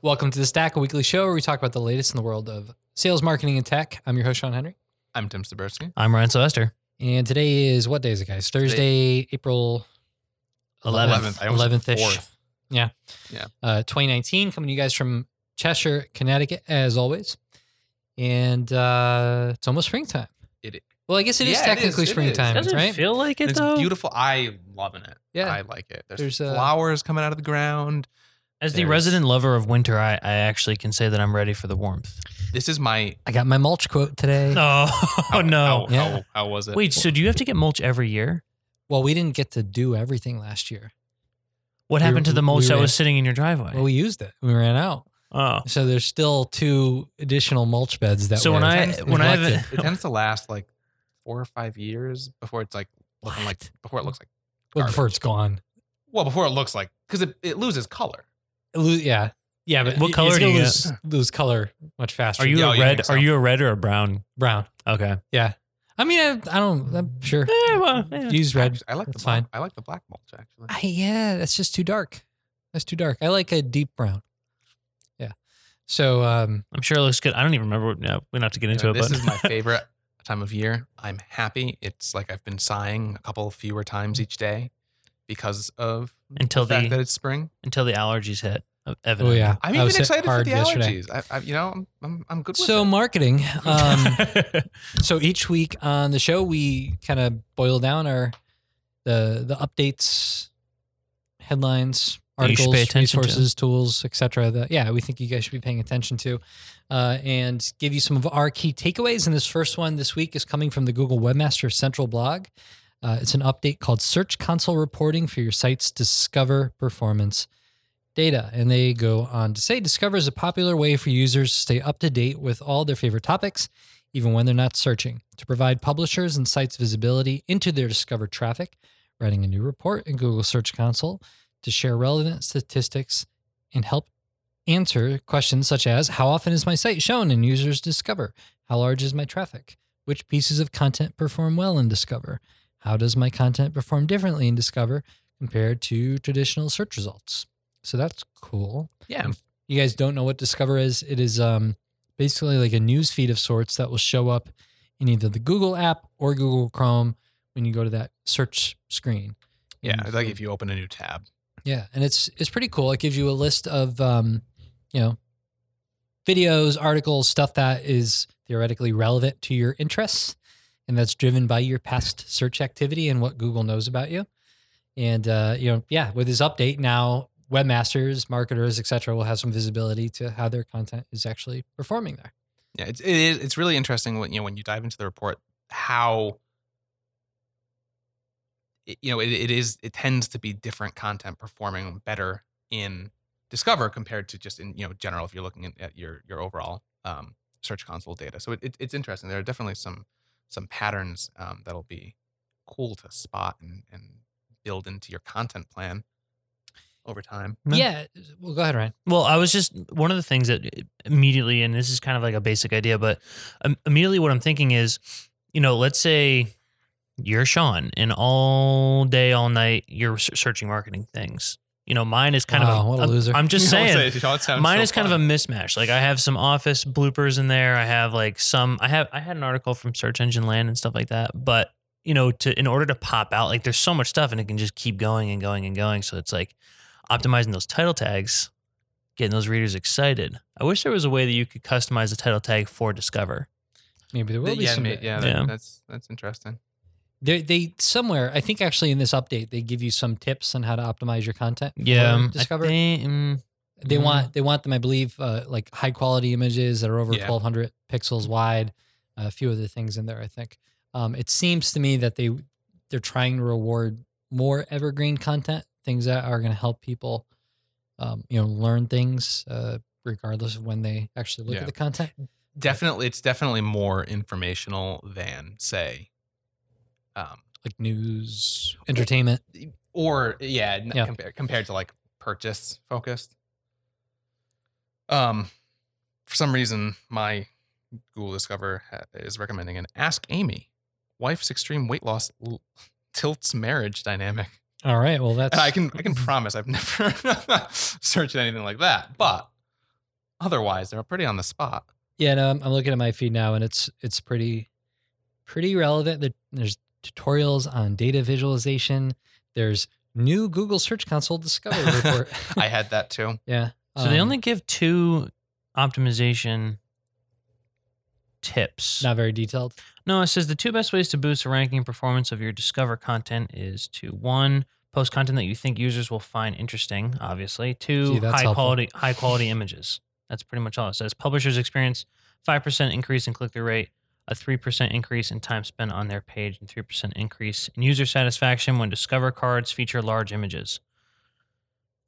Welcome to the Stack, a weekly show where we talk about the latest in the world of sales, marketing, and tech. I'm your host, Sean Henry. I'm Tim Stabersky. I'm Ryan Sylvester. And today is what day is it, guys? Thursday, April 11th. I almost said 11th-ish. fourth. uh, 2019, coming to you guys from Cheshire, Connecticut, as always. And uh, it's almost springtime. It- well, I guess it is Yeah, it technically is, it is. springtime, Does it right? feel like it It's though? beautiful. I loving it. Yeah. I like it. There's, There's, uh, flowers coming out of the ground. As the There's- resident lover of winter, I, I actually can say that I'm ready for the warmth. This is my. I got my mulch quote today. Oh, How, no. How, Yeah. how, how was it? Wait, so do you have to get mulch every year? Well, we didn't get to do everything last year. What We happened were- to the mulch we that ran- was sitting in your driveway? Well, we used it. We ran out. oh, So there's still two additional mulch beds that So were when I- when I have it tends to last like four or five years before it's like looking like What? before it looks like well, before it's gone. well before it looks like because it, it loses color. Lo- Yeah. Yeah, but What color it's do gonna you lose, lose color much faster. are you Yeah, a you red? think so? Are you a red or a brown? brown? Okay. Yeah. I mean, I, I don't. I'm sure. Eh, well, yeah. Use red. Actually, I like That's the black, fine. I like the black mulch actually. I, yeah, that's just too dark. That's too dark. I like a deep brown. Yeah. So, um, I'm sure it looks good. I don't even remember. No, we don't have to get into Yeah, it. this But is my favorite time of year. I'm happy. It's like I've been sighing a couple fewer times each day because of Until the fact the- that it's spring. until the allergies hit. oh yeah, I'm I even excited for hard the yesterday. allergies. I, I, you know, I'm, I'm, I'm good with So it. marketing. Um, so each week on the show, we kind of boil down our the the updates, headlines, That you should articles, pay attention to. resources, tools, etc. That yeah, we think you guys should be paying attention to, uh, and give you some of our key takeaways. And this first one this week is coming from the Google Webmaster Central blog. Uh, it's an update called Search Console Reporting for your site's Discover performance data. And they go on to say Discover is a popular way for users to stay up to date with all their favorite topics, even when they're not searching. To provide publishers and sites visibility into their Discover traffic, writing a new report in Google Search Console to share relevant statistics and help answer questions such as How often is my site shown in users Discover? How large is my traffic? Which pieces of content perform well in Discover? How does my content perform differently in Discover compared to traditional search results? So that's cool. yeah, You guys don't know what Discover is? It is um, basically like a news feed of sorts that will show up in either the Google app or Google Chrome when you go to that search screen. yeah. And like if you open a new tab. yeah, and it's it's pretty cool. It gives you a list of um, you know, videos, articles, stuff that is theoretically relevant to your interests, and that's driven by your past search activity and what Google knows about you. And uh, you know, yeah, with this update now, webmasters, marketers, etc., will have some visibility to how their content is actually performing there. Yeah, it's it is it's really interesting when you know when you dive into the report how it, you know it, it is it tends to be different content performing better in Discover compared to just in you know general if you're looking at, your your overall um, Search Console data. So it, it, it's interesting. There are definitely some some patterns um, that'll be cool to spot and, and build into your content plan over time. Yeah, well, go ahead, Ryan. Well, I was just one of the things that immediately, and this is kind of like a basic idea, but um, immediately what I'm thinking is, you know, let's say you're Sean and all day, all night, you're searching marketing things. You know, mine is kind Wow, of a, what a I'm- loser. I'm just saying, it sounds mine so is kind of a mismatch. Like I have some office bloopers in there. I have like some. I have I had an article from Search Engine Land and stuff like that. But you know, to in order to pop out, like there's so much stuff and it can just keep going and going and going. So it's like optimizing those title tags, getting those readers excited. I wish there was a way that you could customize the title tag for Discover. Maybe there will be yeah, some. ma- yeah, that- Yeah. that's that's interesting. They, they somewhere I think actually in this update they give you some tips on how to optimize your content. Yeah, Discover. think, mm, they Mhm. want they want them I believe uh, like high quality images that are over Yeah. 1200 pixels wide. a few other things in there I think. Um, it seems to me that they they're trying to reward more evergreen content, things that are going to help people, um, you know, learn things uh, regardless of when they actually look Yeah. at the content. Definitely, it's definitely more informational than say, um, Like news, entertainment. or yeah, Yeah. Compared, compared to like purchase focused. Um, for some reason, my Google Discover is recommending an Ask Amy, wife's extreme weight loss l- tilts marriage dynamic. All right. Well, that's And I can I can promise I've never searched anything like that, but otherwise. They're pretty on the spot. Yeah, no, I'm, I'm looking at my feed now, and it's it's pretty pretty relevant. There- There's tutorials on data visualization. There's new Google Search Console Discover report. I had that too. yeah. So they um, only give two optimization tips. not very detailed. No, it says the two best ways to boost the ranking and performance of your Discover content is to one, post content that you think users will find interesting, obviously. Two, Gee, high helpful. quality high quality images. That's pretty much all it says. Publishers experience 5% increase in click through rate, a 3% increase in time spent on their page, and 3% increase in user satisfaction when Discover cards feature large images.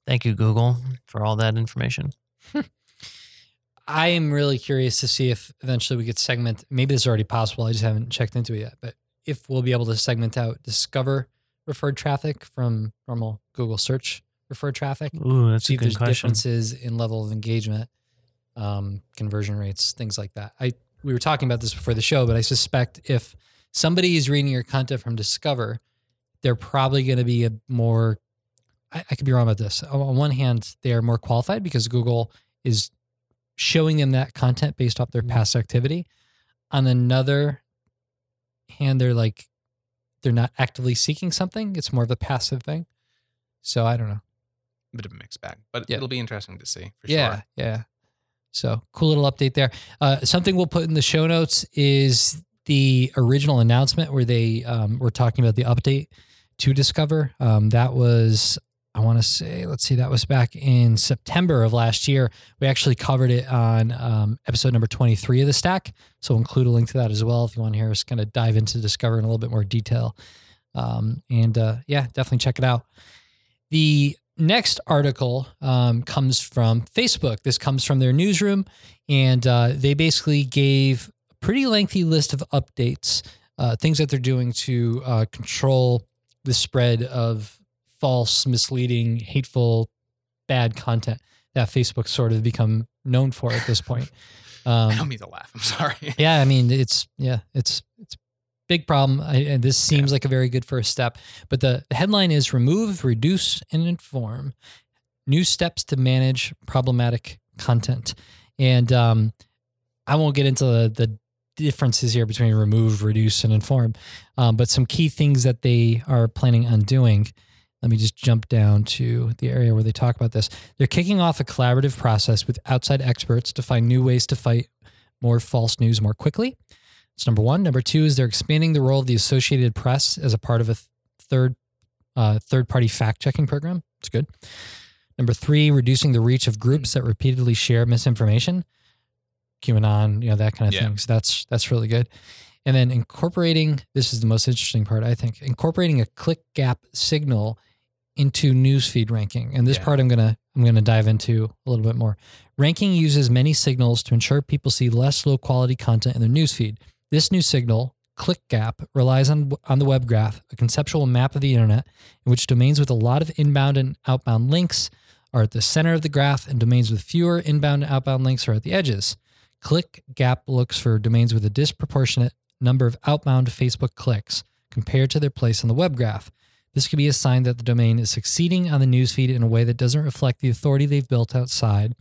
Thank you, Google, for all that information. I am really curious to see if eventually we could segment. Maybe this is already possible. I just haven't checked into it yet. But if we'll be able to segment out Discover referred traffic from normal Google search referred traffic, Ooh, that's see a if there's question. differences in level of engagement, um, conversion rates, things like that. I we were talking about this before the show, but I suspect if somebody is reading your content from Discover, they're probably going to be a more. I, I could be wrong about this. On- On one hand, they are more qualified because Google is showing them that content based off their Mm-hmm. past activity. On another hand, they're like they're not actively seeking something. It's more of a passive thing. So I don't know. Bit of a mixed bag, but Yeah. it'll be interesting to see for yeah, sure. yeah. So cool little update there. Uh, something we'll put in the show notes is the original announcement where they um, were talking about the update to Discover. Um, that was, I want to say, let's see, that was back in September of last year. We actually covered it on um, episode number 23 of the stack. So we'll include a link to that as well if you want to hear us kind of dive into Discover in a little bit more detail. Um, and uh, yeah, definitely check it out. The next article um, comes from Facebook. This comes from their newsroom, and uh, they basically gave a pretty lengthy list of updates, uh, things that they're doing to uh, control the spread of false, misleading, hateful, bad content that Facebook's sort of become known for at this point. I Um, don't mean to laugh. I'm sorry. yeah, I mean it's yeah, it's it's big problem. I, and this seems like a very good first step. But the, the headline is remove, reduce, and inform new steps to manage problematic content. And um, I won't get into the, the differences here between remove, reduce, and inform. Um, but some key things that they are planning on doing. Let me just jump down to the area where they talk about this. They're kicking off a collaborative process with outside experts to find new ways to fight more false news more quickly. That's number one. Number two is they're expanding the role of the Associated Press as a part of a th- third uh, third party fact checking program. It's good. Number three, reducing the reach of groups that repeatedly share misinformation, QAnon, you know that kind of Yeah. thing. So that's that's really good. And then incorporating this is the most interesting part, I think. Incorporating a click gap signal into newsfeed ranking. And this Yeah. part I'm gonna I'm gonna dive into a little bit more. Ranking uses many signals to ensure people see less low quality content in their newsfeed. This new signal, click gap, relies on on the web graph, a conceptual map of the internet, in which domains with a lot of inbound and outbound links are at the center of the graph, and domains with fewer inbound and outbound links are at the edges. Click gap looks for domains with a disproportionate number of outbound Facebook clicks compared to their place on the web graph. This could be a sign that the domain is succeeding on the newsfeed in a way that doesn't reflect the authority they've built outside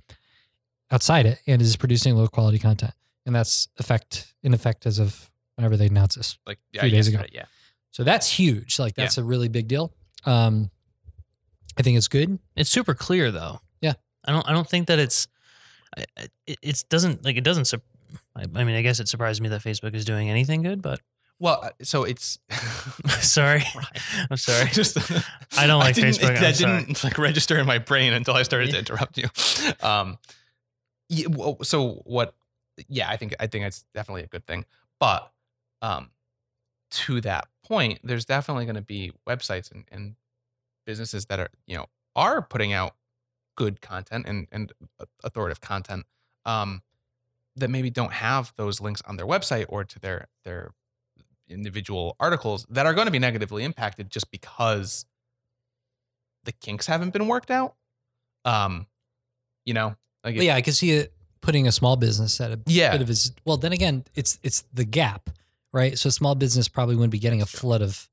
outside it and is producing low quality content. And that's effect in effect as of whenever they announce this. Like yeah, Few days ago. yesterday, Yeah. So that's huge. Like that's a really big deal. Um, I think it's good. It's super clear though. Yeah. I don't. I don't think that it's. I- I- It, it doesn't like it doesn't. sup- I, I mean, I guess it surprised me that Facebook is doing anything good, but Well, uh, so it's sorry, I'm sorry. Just I don't like didn't- Facebook, I'm That didn't like register in my brain until I started to interrupt you. Um, yeah, well, so what? Yeah, I think I think it's definitely a good thing. But um, to that point, there's definitely going to be websites and, and businesses that are you know are putting out good content and and authoritative content um, that maybe don't have those links on their website or to their their individual articles that are going to be negatively impacted just because the kinks haven't been worked out. Um, you know, like But yeah, I can see it putting a small business at a Yeah. bit of his. Well, then again, it's it's the gap, right? So small business probably wouldn't be getting a true. flood of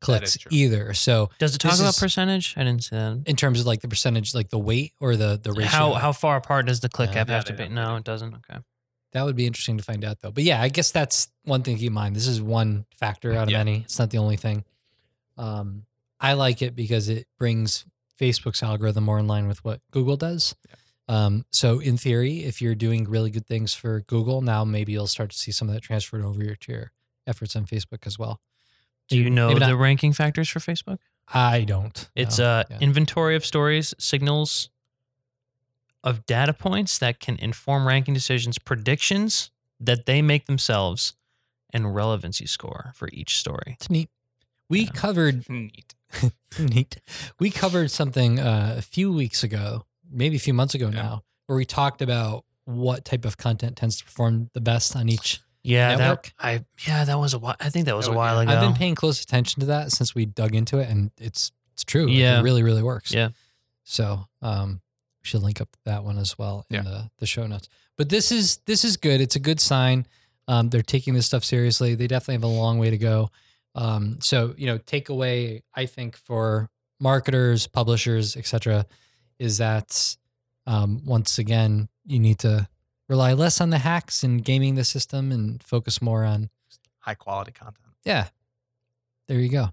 clicks either. So Does it talk about is- percentage? I didn't see that. in terms of like the percentage, like the weight or the the ratio, How how far apart does the click Yeah, app yeah, have to be? No, it doesn't. Okay. that would be interesting to find out though. But yeah, I guess that's one thing to keep in mind. This is one factor out of Yeah. many. It's not the only thing. Um, I like it because it brings Facebook's algorithm more in line with what Google does. Um, so in theory, if you're doing really good things for Google, now maybe you'll start to see some of that transferred over your- to your efforts on Facebook as well. Do you know maybe the not- ranking factors for Facebook? I don't. It's no. uh Yeah. inventory of stories, signals of data points that can inform ranking decisions, predictions that they make themselves, and relevancy score for each story. It's neat. We Yeah. covered Neat. neat. We covered something uh, a few weeks ago, maybe a few months ago Yeah. now, where we talked about what type of content tends to perform the best on each. Yeah, Network? that I yeah that was a while. I think that was That a while yeah. ago. I've been paying close attention to that since we dug into it, and it's it's true. Yeah. it really really works. Yeah. So um, we should link up that one as well in Yeah. the the show notes. But this is this is good. It's a good sign. Um, they're taking this stuff seriously. They definitely have a long way to go. Um, so you know, takeaway I think for marketers, publishers, etc., is that um, once again you need to rely less on the hacks and gaming the system and focus more on High quality content. yeah. There you go.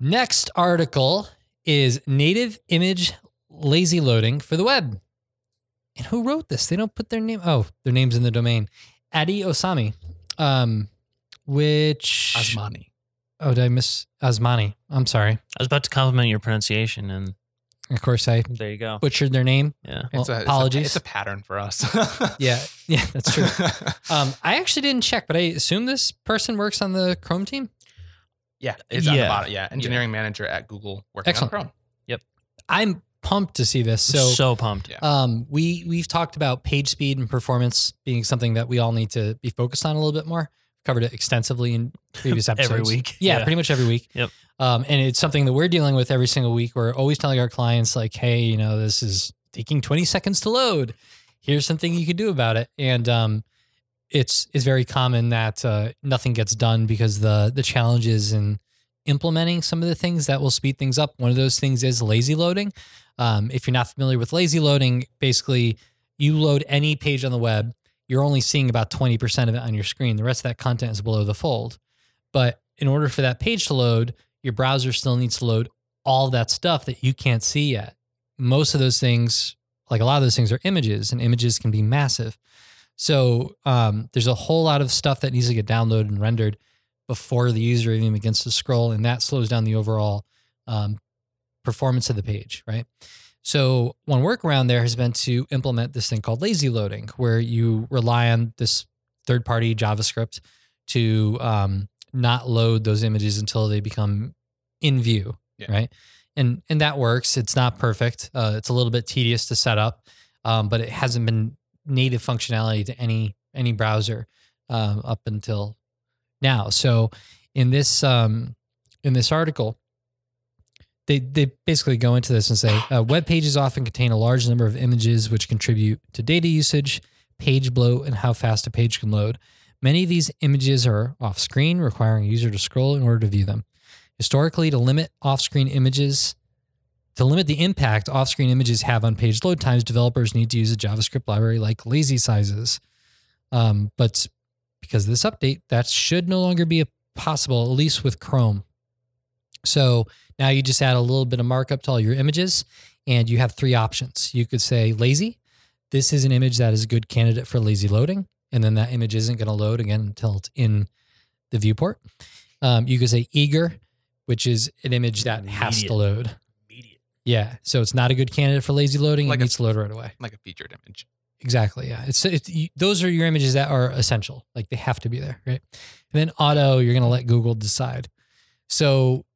Next article is native image lazy loading for the web. And who wrote this? They don't put their name. Oh, their name's in the domain. Addy Osami. Um, which Asmani. Oh, did I miss Asmani? I'm sorry. I was about to compliment your pronunciation, and Of course, I there you go. butchered their name. Yeah. Well, It's a, it's a- apologies. It's a, pattern for us. Yeah, yeah, that's true. Um, I actually didn't check, but I assume this person works on the Chrome team. yeah. It's on the Yeah. bottom. Yeah. Engineering manager at Google working Excellent. on Chrome. Yep, I'm pumped to see this. So, So, so pumped. Yeah. Um, we we've talked about page speed and performance being something that we all need to be focused on a little bit more. Covered it extensively in previous episodes. Every week. Yeah, Yeah. pretty much every week. Yep. Um, and it's something that we're dealing with every single week. We're always telling our clients like, hey, you know, this is taking 20 seconds to load. Here's something you could do about it. And um, it's it's very common that uh, nothing gets done because the the challenge is in implementing some of the things that will speed things up. One of those things is lazy loading. Um, if you're not familiar with lazy loading, basically you load any page on the web, you're only seeing about 20% of it on your screen. The rest of that content is below the fold. But in order for that page to load, your browser still needs to load all that stuff that you can't see yet. Most of those things, like a lot of those things, are images, and images can be massive. So um, there's a whole lot of stuff that needs to get downloaded and rendered before the user even begins to scroll, and that slows down the overall um, performance of the page, right? So one workaround there has been to implement this thing called lazy loading, where you rely on this third-party JavaScript to um, not load those images until they become in view, Yeah. right? And and that works. It's not perfect. Uh, it's a little bit tedious to set up, um, but it hasn't been native functionality to any any browser um, up until now. So in this um, in this article, they they basically go into this and say uh, web pages often contain a large number of images which contribute to data usage, page bloat, and how fast a page can load. Many of these images are off screen, requiring a user to scroll in order to view them. Historically, to limit off screen images, to limit the impact off screen images have on page load times, developers need to use a JavaScript library like lazysizes. Um, but because of this update, that should no longer be possible, at least with Chrome. So now you just add a little bit of markup to all your images, and you have three options. You could say lazy. This is an image that is a good candidate for lazy loading, and then that image isn't going to load again until it's in the viewport. Um, you could say eager, which is an image that has to load. Immediate. Yeah, so it's not a good candidate for lazy loading. Like it a- needs to load right away. Like a featured image. Exactly. Yeah. It's, it's you, those are your images that are essential. Like they have to be there, right? And then auto, you're going to let Google decide. So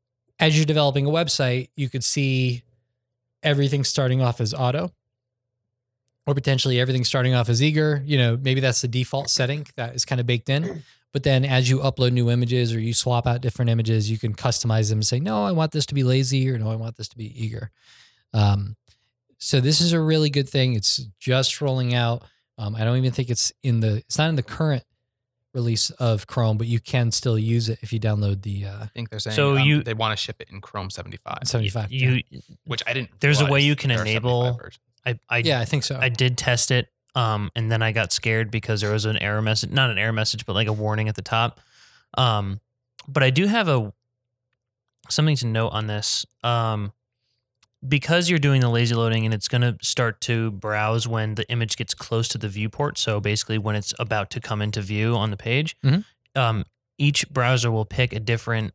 as you're developing a website, you could see everything starting off as auto or potentially everything starting off as eager. You know, maybe that's the default setting that is kind of baked in. But then as you upload new images or you swap out different images, you can customize them and say, no, I want this to be lazy or no, I want this to be eager. Um, so this is a really good thing. It's just rolling out. Um, I don't even think it's in the it's not in the current release of Chrome, but you can still use it if you download the uh, I think they're saying So um, you- they want to ship it in Chrome 75, 75. yeah. You, which I didn't. There's a way you can there are 75 enable- I, I, yeah, I think so. I did test it, um, and then I got scared because there was an error message, not an error message, but like a warning at the top. Um, but I do have a something to note on this. Um, because you're doing the lazy loading and it's going to start to browse when the image gets close to the viewport. So basically, when it's about to come into view on the page, Mhm. um, each browser will pick a different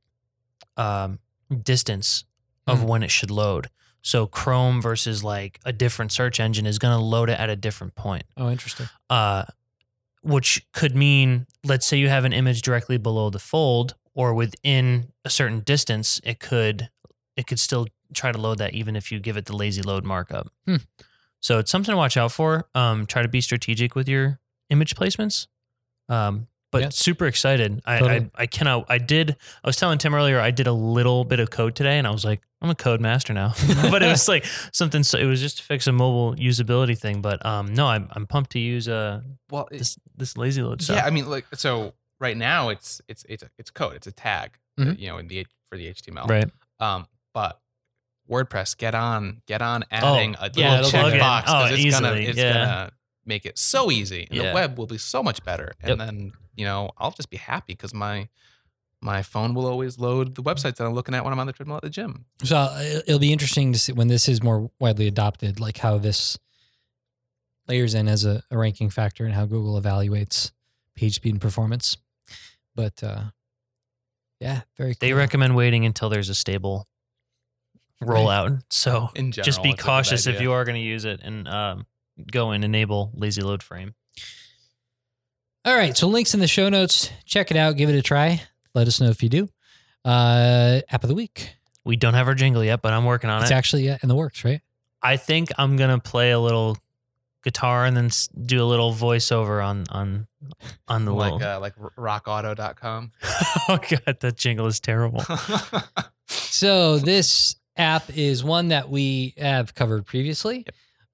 um, distance of Mhm. when it should load. So Chrome versus like a different search engine is going to load it at a different point. oh, interesting. Uh, which could mean, let's say you have an image directly below the fold or within a certain distance, it could it could still try to load that even if you give it the lazy load markup. Hmm. So it's something to watch out for. Um, try to be strategic with your image placements. Um, but Yeah. super excited. I, Totally. I I cannot. I did. I was telling Tim earlier. I did a little bit of code today, and I was like, I'm a code master now. but it was like something. So it was just to fix a mobile usability thing. But um, no, I'm I'm pumped to use uh Well, it- this this lazy load stuff. yeah, I mean, like so right now it's it's it's it's code, it's a tag, uh, Mhm. you know, in the for the HTML. right. Um, but WordPress, get on, get on Oh, adding a yeah, little it'll plug checkbox Oh, because it's gonna it's yeah. gonna make it so easy, and Yeah. the web will be so much better. And Yep. then you know, I'll just be happy because my my phone will always load the websites that I'm looking at when I'm on the treadmill at the gym. So uh, it- it'll be interesting to see when this is more widely adopted, like how this layers in as a, a ranking factor and how Google evaluates page speed and performance. But uh, yeah, very. They recommend waiting until there's a stable rollout. So In general, just be it's a good cautious if you are going to use it and um, go and enable lazy load frame. All right, so links in the show notes. Check it out. Give it a try. Let us know if you do. Uh, app of the week. We don't have our jingle yet, but I'm working on It's it. It's actually in the works, right? I think I'm gonna play a little guitar and then do a little voiceover on on on the like little. uh, like rockauto.com. oh god, that jingle is terrible. So this app is one that we have covered previously.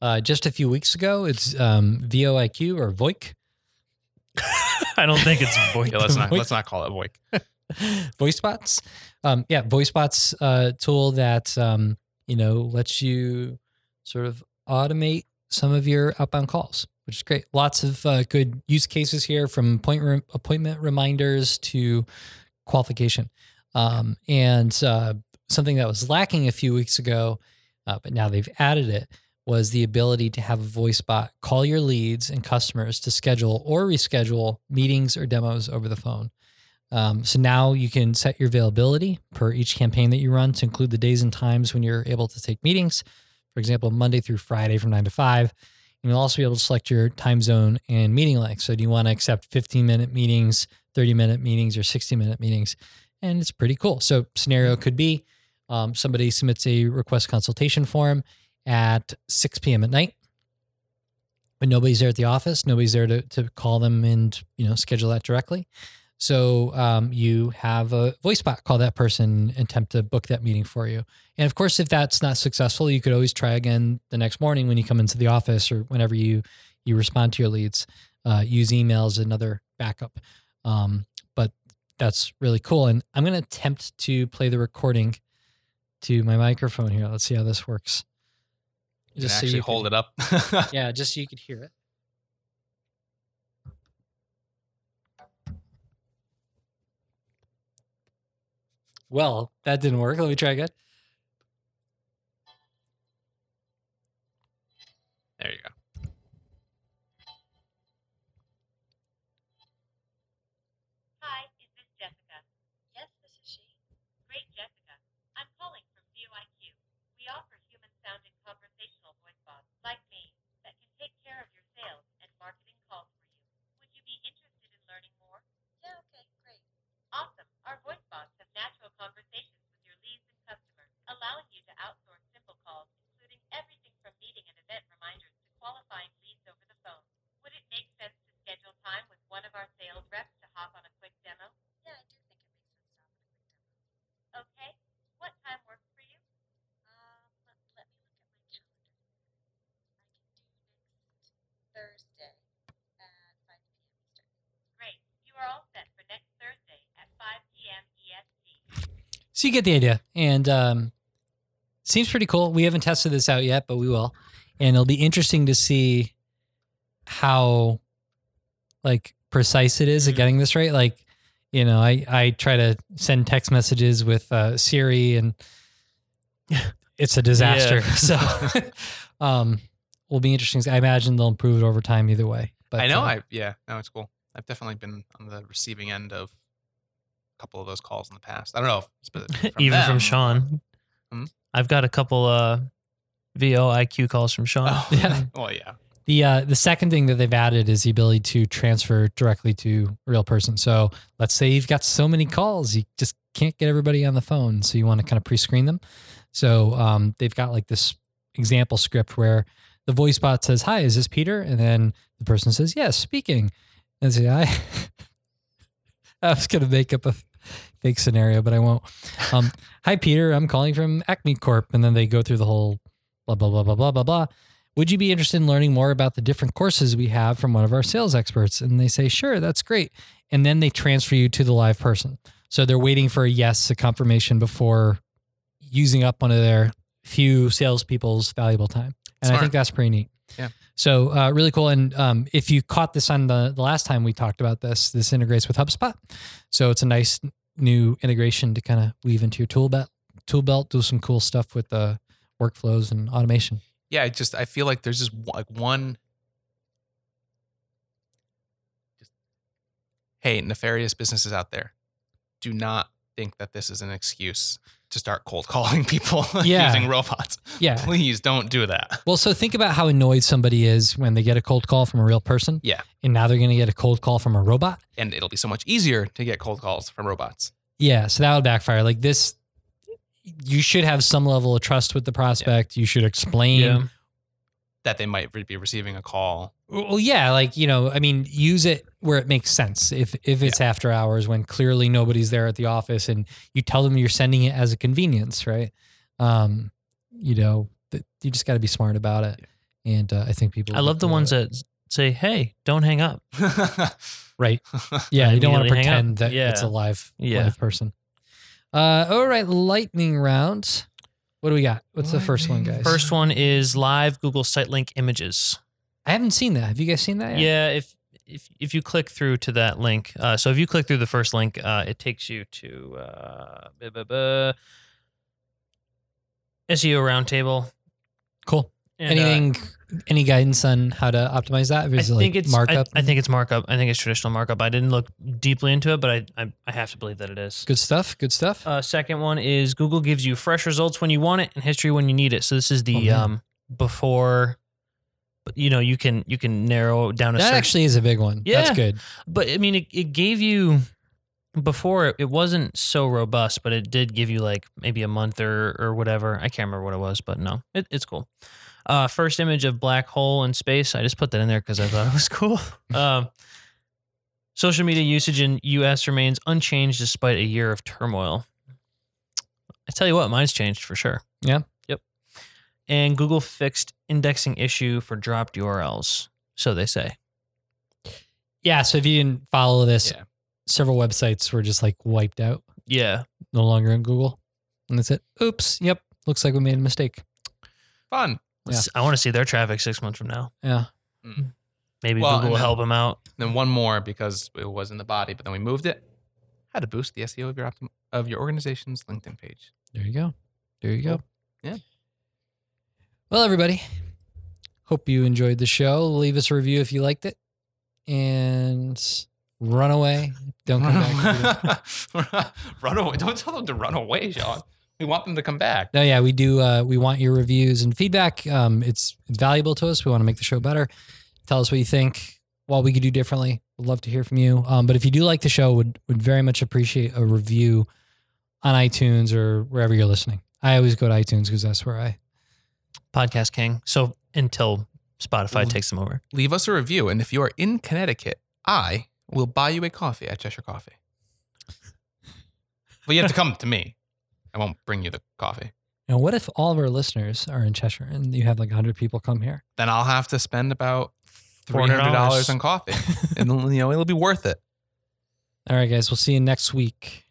Uh, just a few weeks ago, it's um, VoIQ or VoIC. I don't think it's voice. yeah, let's not let's not call it VoIP. VoiceBots. Um, yeah, VoiceBots uh, tool that um, you know lets you sort of automate some of your outbound calls, which is great. Lots of uh, good use cases here, from point re- appointment reminders to qualification, um, and uh, something that was lacking a few weeks ago, uh, but now they've added it. Was the ability to have a voice bot call your leads and customers to schedule or reschedule meetings or demos over the phone. Um, so now you can set your availability per each campaign that you run to include the days and times when you're able to take meetings. For example, Monday through Friday from nine to five. And you'll also be able to select your time zone and meeting length. So do you want to accept 15 minute meetings, 30 minute meetings, or 60 minute meetings? And it's pretty cool. So scenario could be um, somebody submits a request consultation form at 6 p.m. at night. But nobody's there at the office. Nobody's there to, to call them and you know schedule that directly. So um, you have a voice bot call that person and attempt to book that meeting for you. And of course, if that's not successful, you could always try again the next morning when you come into the office or whenever you you respond to your leads. Uh, use email as another backup. Um, but that's really cool. And I'm going to attempt to play the recording to my microphone here. Let's see how this works. You can actually hold it up. Yeah, just so you could hear it. Well, that didn't work. Let me try again. There you go. Hi, is this Jessica? Yes, this is she. Great, Jessica. I'm calling from VoIQ. We offer human-sounding conversational voice bots like me that can take care of your sales and marketing calls for you. Would you be interested in learning more? Yeah, okay, great. Awesome. Our voice bots have natural conversations with your leads and customers, allowing you to outsource simple calls, including everything from meeting and event reminders to qualifying leads over the phone. Would it make sense to schedule time with one of our sales reps to hop on a quick demo? Yeah, I do think it makes sense to hop on a quick demo. Okay. What time works for you? Um, let, let me look at my calendar. I can do next Thursday at 5 p.m. Eastern. Great. You are So you get the idea, and um, seems pretty cool. We haven't tested this out yet, but we will, and it'll be interesting to see how like precise it is at Mhm. getting this right. Like, you know, I I try to send text messages with uh, Siri, and it's a disaster. So, um, will be interesting. I imagine they'll improve it over time either way. But I know. uh, I yeah. No, it's cool. I've definitely been on the receiving end of couple of those calls in the past. I don't know if from Even from. Sean. Hmm? I've got a couple uh VOIQ calls from Sean. Oh, Yeah. Well, yeah. The uh, the second thing that they've added is the ability to transfer directly to a real person. So let's say you've got so many calls, you just can't get everybody on the phone. So you want to kind of pre-screen them. So um, they've got like this example script where the voice bot says, "Hi, is this Peter?" And then the person says, "Yes, speaking." And say, "I." I was gonna make up a fake scenario, but I won't. Um, Hi, Peter. I'm calling from Acme Corp, and then they go through the whole blah blah blah blah blah blah blah. Would you be interested in learning more about the different courses we have from one of our sales experts? And they say, sure, that's great. And then they transfer you to the live person. So they're waiting for a yes, a confirmation before using up one of their few salespeople's valuable time. And I think that's pretty neat. Yeah. So uh, really cool. And um, if you caught this on the, the last time we talked about this, this integrates with HubSpot. So it's a nice new integration to kind of weave into your tool belt, tool belt, do some cool stuff with the workflows and automation. yeah, I just I feel like there's just like one. Just, hey, nefarious businesses out there, do not think that this is an excuse to start cold calling people Yeah. using robots. Yeah. Please don't do that. Well, so think about how annoyed somebody is when they get a cold call from a real person. Yeah. And now they're going to get a cold call from a robot. And it'll be so much easier to get cold calls from robots. Yeah. So that would backfire. Like this, you should have some level of trust with the prospect. You should explain. Yeah. That they might be receiving a call. Well, yeah. Like, you know, I mean, use it where it makes sense. If, if it's after hours when clearly nobody's there at the office and you tell them you're sending it as a convenience, right? Um, you know, that you just got to be smart about it. And uh, I think people, I love the ones that say, "Hey, don't hang up." right. Yeah, you don't want to Immediately hang up. pretend that it's a live Yeah. live person. Uh, all right, lightning round. What do we got? What's the first one, guys? First one is live Google site link images. I haven't seen that. Have you guys seen that? Yet? Yeah, if if if you click through to that link, uh, so if you click through the first link, uh, it takes you to uh, buh, buh, buh, SEO roundtable. Cool. And, uh, Anything? any guidance on how to optimize that? I think like it's markup? I, I think it's markup. I think it's traditional markup. I didn't look deeply into it, but I I, I have to believe that it is. good stuff. Good stuff. Uh, second one is Google gives you fresh results when you want it and history when you need it. So this is the Oh, um before. You know, you can you can narrow down a that search actually is a big one. Yeah, That's good. but I mean, it, it gave you before it, it wasn't so robust, but it did give you like maybe a month or or whatever. I can't remember what it was, but no, it, it's cool. Uh, first image of black hole in space. I just put that in there because I thought it was cool. Um, social media usage in U.S. remains unchanged despite a year of turmoil. I tell you what, mine's changed for sure. Yeah. Yep. And Google fixed indexing issue for dropped URLs. So they say. Yeah. So if you didn't follow this, Yeah. several websites were just like wiped out, Yeah. no longer in Google, and that's it. Oops. Yep. Looks like we made a mistake. Fun. Yeah. I want to see their traffic six months from now. Yeah. Mm. Mm. Maybe Well, Google and will then- help them out. Then one more because it was in the body, but then we moved it. How to boost the SEO of your optim- of your organization's LinkedIn page. There you go. There you go. Yeah. Well, everybody, hope you enjoyed the show. Leave us a review if you liked it, and run away. Don't come back. run away! Don't tell them to run away, Sean. We want them to come back. No, yeah, we do. Uh, we want your reviews and feedback. Um, it's it's valuable to us. We want to make the show better. Tell us what you think. What we could do differently. We'd love to hear from you. Um, but if you do like the show, would would very much appreciate a review on iTunes or wherever you're listening. I always go to iTunes because that's where I. Podcast King. So until Spotify Mhm. takes them over. Leave us a review, and if you are in Connecticut, I will buy you a coffee at Cheshire Coffee. But you have to come to me. I won't bring you the coffee. Now, what if all of our listeners are in Cheshire and you have like 100 people come here? Then I'll have to spend about three $400. hundred dollars on coffee, and you know it'll be worth it. All right, guys. We'll see you next week.